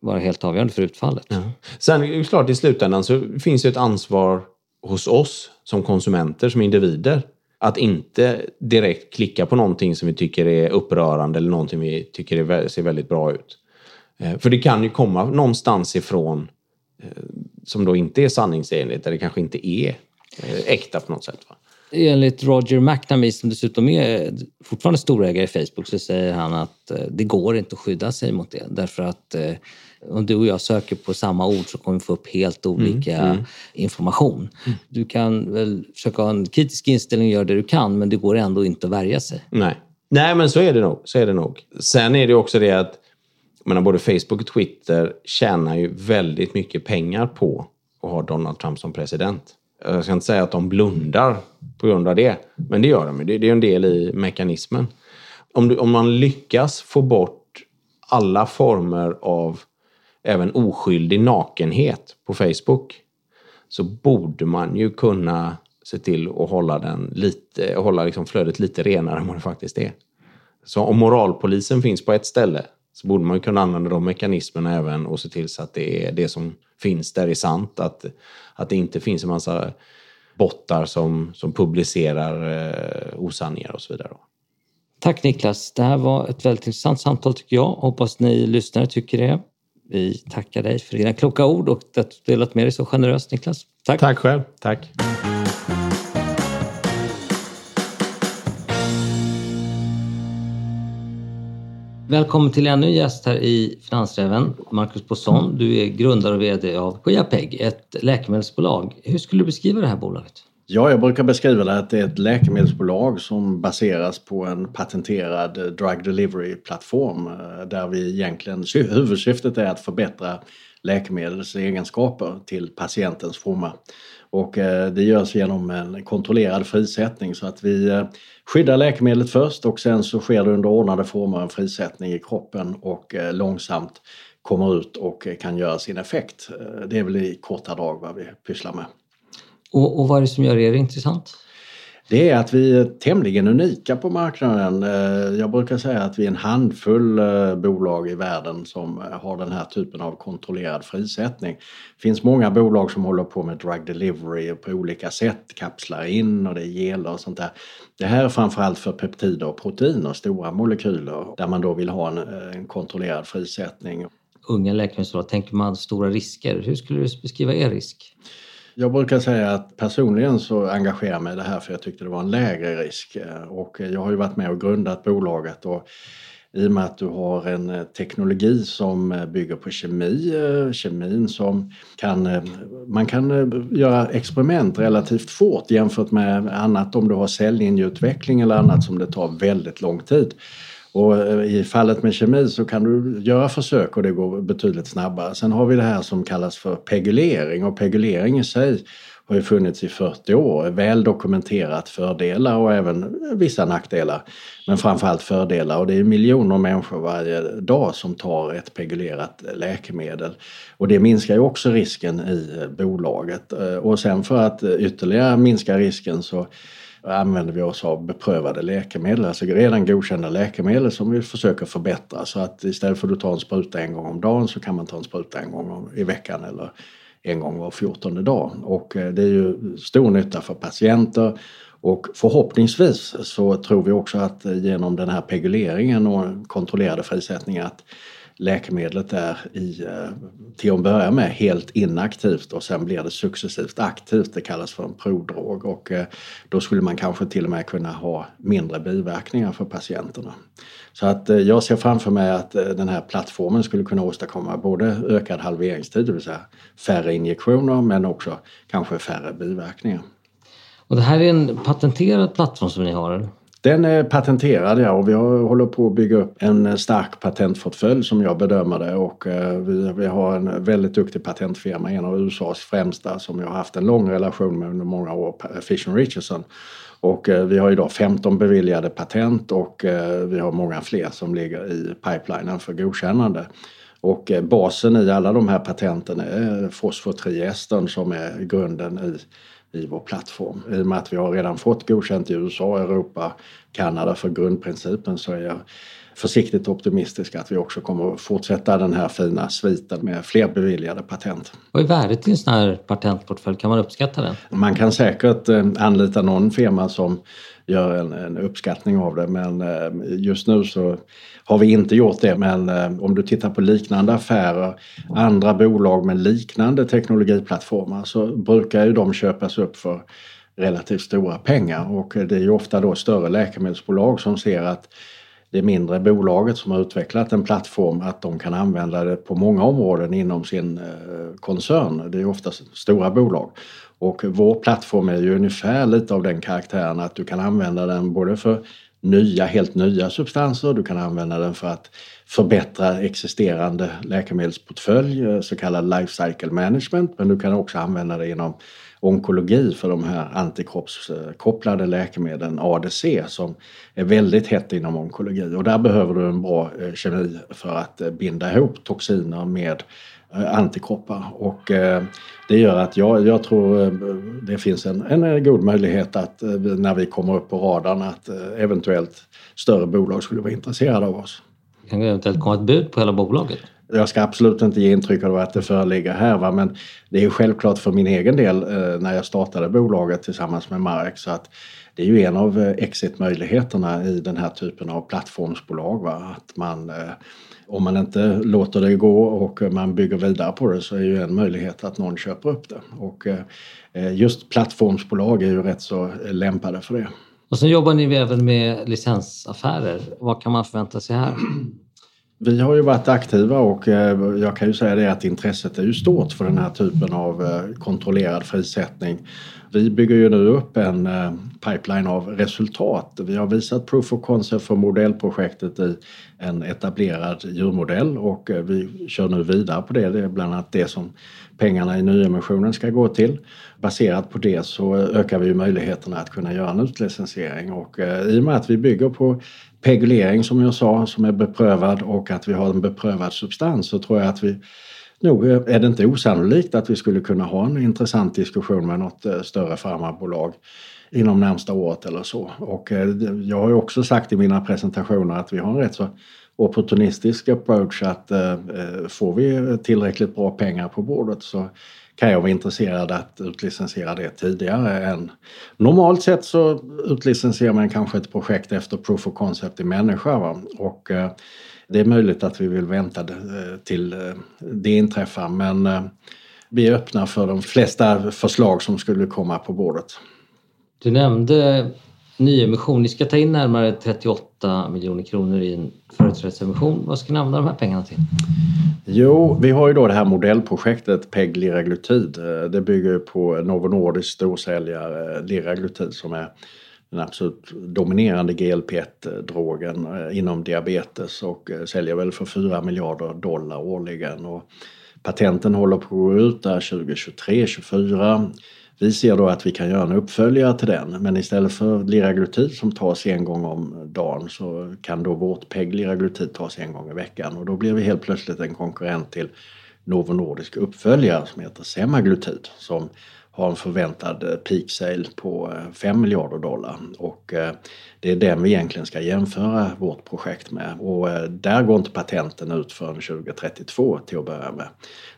var helt avgörande för utfallet. Ja. Sen är det klart, i slutändan så finns det ett ansvar hos oss som konsumenter, som individer, att inte direkt klicka på någonting som vi tycker är upprörande eller någonting vi tycker ser väldigt bra ut. Eh, för det kan ju komma någonstans ifrån eh, som då inte är sanningsenligt, eller kanske inte är eh, äkta på något sätt. Va? Enligt Roger McNamee som dessutom är fortfarande storägare i Facebook så säger han att det går inte att skydda sig mot det därför att eh, om du och jag söker på samma ord så kommer vi få upp helt mm, olika mm, mm. information. Mm. Du kan väl försöka ha en kritisk inställning och göra det du kan men det går ändå inte att värja sig. Nej, Nej men så är det nog. Så är det nog. Sen är det också det att menar, både Facebook och Twitter tjänar ju väldigt mycket pengar på att ha Donald Trump som president. Jag ska inte säga att de blundar på grund av det, men det gör de. Det, det är en del i mekanismen. Om, du, om man lyckas få bort alla former av även oskyldig nakenhet på Facebook så borde man ju kunna se till att hålla, den lite, hålla liksom flödet lite renare än vad det faktiskt är. Så om moralpolisen finns på ett ställe så borde man kunna använda de mekanismerna även och se till så att det, är, det som finns där är sant. Att, att det inte finns en massa bottar som, som publicerar eh, osanningar och så vidare. Tack Niklas. Det här var ett väldigt intressant samtal tycker jag. Hoppas ni lyssnare tycker det. Vi tackar dig för dina kloka ord och att du delat med dig så generöst Niklas. Tack. Tack själv. Tack. Välkommen till ännu en gäst här i Finansräven, Marcus Bosson. Du är grundare och VD av Skiapeg, ett läkemedelsbolag. Hur skulle du beskriva det här bolaget? Ja, jag brukar beskriva det att det är ett läkemedelsbolag som baseras på en patenterad drug delivery-plattform eh, där vi egentligen, huvudsyftet är att förbättra läkemedels egenskaper till patientens fromma. Och eh, det görs genom en kontrollerad frisättning så att vi eh, skyddar läkemedlet först och sen så sker det under ordnade former en frisättning i kroppen och långsamt kommer ut och kan göra sin effekt. Det är väl i korta drag vad vi pysslar med. Och, och vad är det som gör er intressant? Det är att vi är tämligen unika på marknaden. Eh, jag brukar säga att vi är en handfull eh, bolag i världen som eh, har den här typen av kontrollerad frisättning. Det finns många bolag som håller på med drug delivery på olika sätt, kapslar in och det är geler och sånt där. Det här är framförallt för peptider och proteiner, stora molekyler, där man då vill ha en, en kontrollerad frisättning. Unga läkemedelsbolag, tänker man stora risker? Hur skulle du beskriva er risk? Jag brukar säga att personligen så engagerar mig det här för jag tyckte det var en lägre risk. Eh, och jag har ju varit med och grundat bolaget och i och med att du har en eh, teknologi som eh, bygger på kemi, kemin som kan, man kan göra experiment relativt fort jämfört med annat om du har cellinjeutveckling eller annat som det tar väldigt lång tid. Och eh, i fallet med kemi så kan du göra försök och det går betydligt snabbare. Sen har vi det här som kallas för pegulering och pegulering i sig har ju funnits i 40 år, väl dokumenterat fördelar och även vissa nackdelar. Men framförallt fördelar och det är miljoner människor varje dag som tar ett pegulerat läkemedel. Och det minskar ju också risken i eh, bolaget. Eh, och sen för att ytterligare minska risken så använder vi oss av beprövade läkemedel, alltså redan godkända läkemedel som vi försöker förbättra. Så att istället för att ta en spruta en gång om dagen så kan man ta en spruta en gång i veckan eller en gång var fjortonde dag. Och eh, det är ju stor nytta för patienter och förhoppningsvis så tror vi också att eh, genom den här peguleringen och kontrollerade frisättningen att läkemedlet är i, eh, till att börja med helt inaktivt och sen blir det successivt aktivt. Det kallas för en prodrog och eh, då skulle man kanske till och med kunna ha mindre biverkningar för patienterna. Så att eh, jag ser framför mig att den här plattformen skulle kunna åstadkomma både ökad halveringstid, det vill säga färre injektioner men också kanske färre biverkningar. Och det här är en patenterad plattform som ni har? Den är patenterad och vi håller på att bygga upp en stark patentportfölj som jag bedömer det och eh, vi, vi har en väldigt duktig patentfirma, en av USAs främsta som jag har haft en lång relation med under många år, Fisher Richardson. Och eh, vi har idag 15 beviljade patent och eh, vi har många fler som ligger i pipelinen för godkännande. Och basen i alla de här patenten är fosfortriestern som är grunden i i vår plattform. I och med att vi har redan fått godkänt i USA, Europa, Kanada för grundprincipen så är jag försiktigt optimistisk att vi också kommer att fortsätta den här fina sviten med fler beviljade patent. Vad är värdet i en sån här patentportfölj? Kan man uppskatta den? Man kan säkert eh, anlita någon firma som gör en, en, uppskattning av det men eh, just nu så har vi inte gjort det. Men eh, om du tittar på liknande affärer, andra bolag med liknande teknologiplattformar så brukar ju de köpas upp för relativt stora pengar och det är ju ofta då större läkemedelsbolag som ser att det mindre bolaget som har utvecklat en plattform att de kan använda det på många områden inom sin eh, koncern. Det är oftast stora bolag. Och vår plattform är ju ungefär lite av den karaktären att du kan använda den både för nya, helt nya substanser, du kan använda den för att förbättra existerande läkemedelsportfölj, eh, så kallad life cycle management, men du kan också använda det inom onkologi för de här antikroppskopplade läkemedlen ADC som är väldigt hett inom onkologi. Och där behöver du en bra eh, kemi för att eh, binda ihop toxiner med antikroppar och det gör att jag, jag tror det finns en, en god möjlighet att när vi kommer upp på radarn att eventuellt större bolag skulle vara intresserade av oss. kan det eventuellt komma ett bud på hela bolaget? Jag ska absolut inte ge intryck av att det föreligger här va? men det är självklart för min egen del eh, när jag startade bolaget tillsammans med Marek så att det är ju en av eh, exitmöjligheterna i den här typen av plattformsbolag. Va? Att man, eh, om man inte låter det gå och man bygger vidare på det så är ju en möjlighet att någon köper upp det. Och eh, just plattformsbolag är ju rätt så lämpade för det. Och sen jobbar ni även med licensaffärer. Vad kan man förvänta sig här? Vi har ju varit aktiva och eh, jag kan ju säga det att intresset är ju stort för den här typen av eh, kontrollerad frisättning. Vi bygger ju nu upp en eh, pipeline av resultat. Vi har visat proof of concept för modellprojektet i en etablerad djurmodell och vi kör nu vidare på det. Det är bland annat det som pengarna i nyemissionen ska gå till. Baserat på det så ökar vi möjligheterna att kunna göra en utlicensiering och i och med att vi bygger på pegulering som jag sa som är beprövad och att vi har en beprövad substans så tror jag att vi nog eh, är det inte osannolikt att vi skulle kunna ha en intressant diskussion med något eh, större farmabolag inom närmsta året eller så. Och eh, jag har ju också sagt i mina presentationer att vi har en rätt så opportunistisk approach att eh, eh, får vi tillräckligt bra pengar på bordet så kan jag vara intresserad att utlicensiera det tidigare än... Normalt sett så utlicensierar man kanske ett projekt efter proof of concept i människa. Va? Och eh, det är möjligt att vi vill vänta eh, till eh, det inträffar men vi är öppna för de flesta förslag som skulle komma på bordet. Du nämnde nyemission. Ni ska ta in närmare 38 miljoner kronor i en företrädesemission. Vad ska ni använda de här pengarna till? Jo, vi har ju då det här modellprojektet PEG liraglutid. Eh, det bygger på Novo Nordisk storsäljare eh, liraglutid som är den absolut dominerande GLP-1-drogen eh, inom diabetes och säljer väl för 4 miljarder dollar årligen. Och patenten håller på att gå ut där 2023-2024. Vi ser då att vi kan göra en uppföljare till den men istället för liraglutid som tas en gång om dagen så kan då vårt PEG liraglutid tas en gång i veckan. Och då blir vi helt plötsligt en konkurrent till Novo Nordisk uppföljare som heter semaglutid som har en förväntad peak sale på eh, 5 miljarder dollar. Och eh, det är den vi egentligen ska jämföra vårt projekt med och eh, där går inte patenten ut förrän 2032 till att börja med.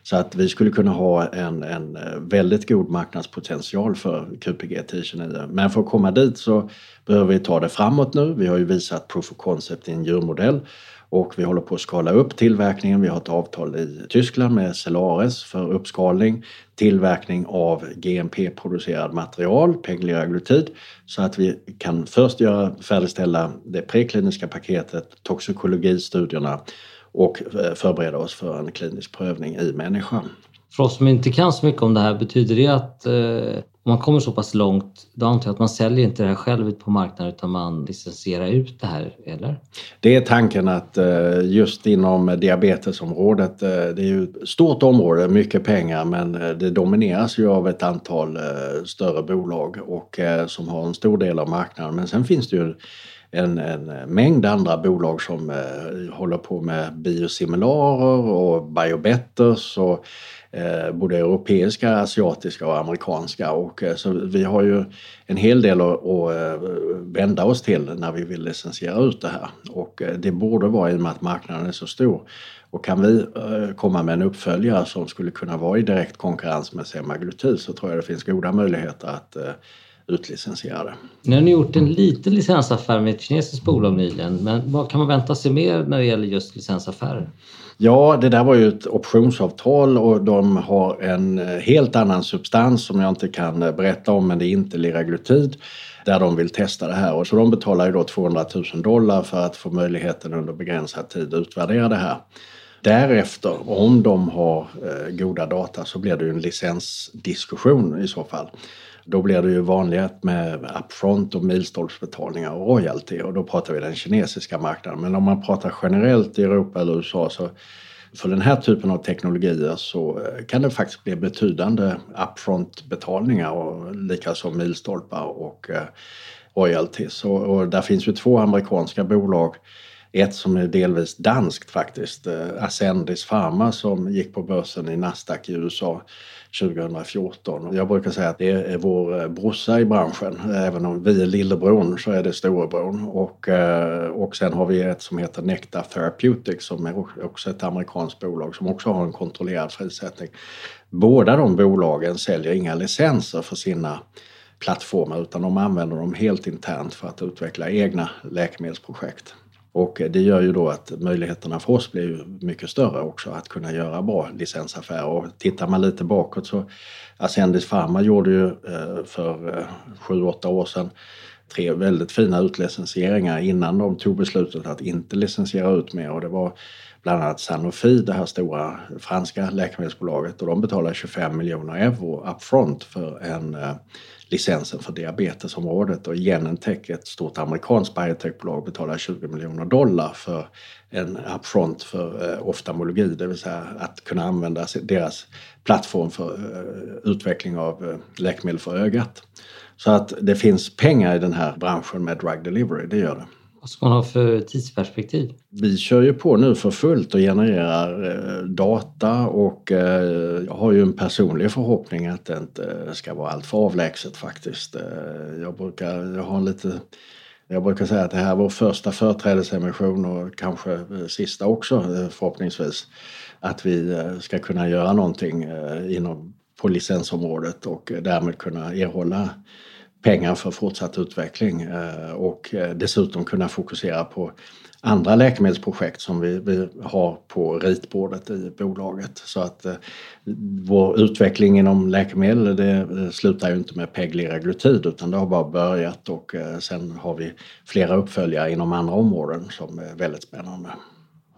Så att vi skulle kunna ha en, en eh, väldigt god marknadspotential för QPG 1029. Men för att komma dit så behöver vi ta det framåt nu. Vi har ju visat proof of concept i en djurmodell och vi håller på att skala upp tillverkningen. Vi har ett avtal i Tyskland med Celares för uppskalning, tillverkning av GMP-producerad material, pegliraglutid, så att vi kan först göra, färdigställa det prekliniska paketet, toxikologistudierna och eh, förbereda oss för en klinisk prövning i människan. För oss som inte kan så mycket om det här, betyder det att eh, om man kommer så pass långt, då antar jag att man säljer inte det här själv på marknaden utan man licensierar ut det här, eller? Det är tanken att eh, just inom diabetesområdet, eh, det är ju ett stort område, mycket pengar, men eh, det domineras ju av ett antal större bolag och som har en stor del av marknaden. Men sen finns det ju en, en mängd andra bolag som håller på med biosimilarer och biobetters och Eh, både europeiska, asiatiska och amerikanska. Och, eh, så vi har ju en hel del att, att eh, vända oss till när vi vill licensiera ut det här. Och eh, det borde vara i och med att marknaden är så stor. Och kan vi eh, komma med en uppföljare som skulle kunna vara i direkt konkurrens med semaglutid så tror jag det finns goda möjligheter att eh, utlicensiera det. Nu har ni gjort en liten licensaffär med ett kinesiskt bolag nyligen men vad kan man vänta sig mer när det gäller just licensaffärer? Ja, det där var ju ett optionsavtal och de har en eh, helt annan substans som jag inte kan eh, berätta om men det är inte liraglutid där de vill testa det här och så de betalar ju då 200 000 dollar för att få möjligheten under begränsad tid att utvärdera det här. Därefter, om de har eh, goda data så blir det ju en licensdiskussion i så fall. Då blir det ju vanligt med upfront och milstolpsbetalningar och royalty och då pratar vi den kinesiska marknaden. Men om man pratar generellt i Europa eller USA så för den här typen av teknologier så eh, kan det faktiskt bli betydande upfront-betalningar och likaså milstolpar och eh, royalties. Och, och där finns ju två amerikanska bolag ett som är delvis danskt faktiskt, eh, Ascendis Pharma som gick på börsen i Nasdaq i USA 2014. Jag brukar säga att det är vår eh, brorsa i branschen. Även om vi är lillebror så är det storebror. Och, eh, och sen har vi ett som heter Nectar Therapeutics som är också ett amerikanskt bolag som också har en kontrollerad frisättning. Båda de bolagen säljer inga licenser för sina plattformar utan de använder dem helt internt för att utveckla egna läkemedelsprojekt. Och det gör ju då att möjligheterna för oss blir mycket större också att kunna göra bra licensaffärer. Och tittar man lite bakåt så Ascendis Pharma gjorde ju eh, för eh, 7-8 år sedan tre väldigt fina utlicensieringar innan de tog beslutet att inte licensiera ut mer och det var bland annat Sanofi, det här stora franska läkemedelsbolaget och de betalade 25 miljoner euro upfront för en eh, licensen för diabetesområdet och Genentech, ett stort amerikanskt biotechbolag, betalar 20 miljoner dollar för en upfront för eh, oftalmologi, det vill säga att kunna använda deras plattform för eh, utveckling av eh, läkemedel för ögat. Så att det finns pengar i den här branschen med drug delivery, det gör det. Vad ska man ha för tidsperspektiv? Vi kör ju på nu för fullt och genererar eh, data och eh, jag har ju en personlig förhoppning att det inte eh, ska vara allt för avlägset faktiskt. Jag brukar, jag har lite jag brukar säga att det här är vår första företrädesemission och kanske sista också förhoppningsvis. Att vi ska kunna göra någonting inom, på licensområdet och därmed kunna erhålla pengar för fortsatt utveckling eh, och eh, dessutom kunna fokusera på andra läkemedelsprojekt som vi, vi har på ritbordet i bolaget. Så att eh, vår utveckling inom läkemedel det eh, slutar ju inte med pegliraglutid utan det har bara börjat och eh, sen har vi flera uppföljare inom andra områden som är väldigt spännande.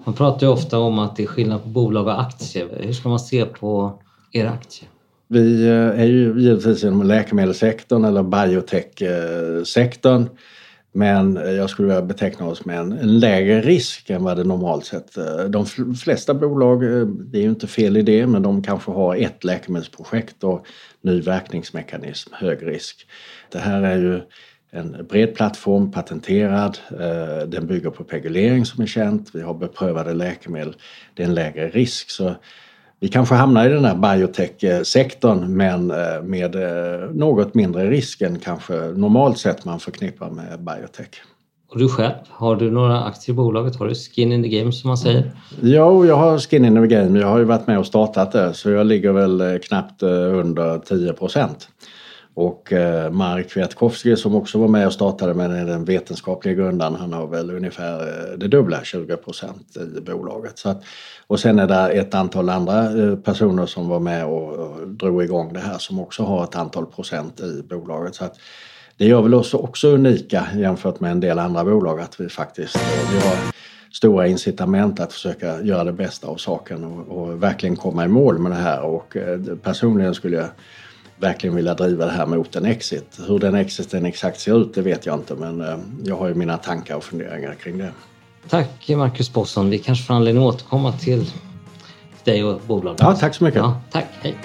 Man pratar ju ofta om att det är skillnad på bolag och aktier. Hur ska man se på era aktier? Vi eh, är ju givetvis inom läkemedelssektorn eller biotech-sektorn. Men jag skulle vilja beteckna oss med en, en, lägre risk än vad det normalt sett eh, De flesta bolag, eh, det är ju inte fel i det, men de kanske har ett läkemedelsprojekt och ny verkningsmekanism, hög risk. Det här är ju en bred plattform, patenterad. Den bygger på pegulering som är känt. Vi har beprövade läkemedel. Det är en lägre risk. Så vi kanske hamnar i den här biotech-sektorn men eh, med eh, något mindre risk än kanske normalt sett man förknippar med biotech. Och du själv, har du några aktier i bolaget? Har du skin in the game som man säger? Jo, jag har skin in the game. Jag har ju varit med och startat det så jag ligger väl eh, knappt under 10 procent. Och eh, Mark Kwiatkowski som också var med och startade med den vetenskapliga grundaren, han har väl ungefär eh, det dubbla, 20 procent i bolaget. Så att, och sen är det ett antal andra eh, personer som var med och, och drog igång det här som också har ett antal procent i bolaget. Så att, det gör väl oss också unika jämfört med en del andra bolag att vi faktiskt eh, vi har stora incitament att försöka göra det bästa av saken och, och verkligen komma i mål med det här och eh, personligen skulle jag verkligen vilja driva det här mot en exit. Hur den exiten exakt ser ut det vet jag inte men eh, jag har ju mina tankar och funderingar kring det. Tack Marcus Bosson. Vi kanske får anledning att återkomma till dig och bolaget. Ja, tack så mycket. Ja, tack. Hej.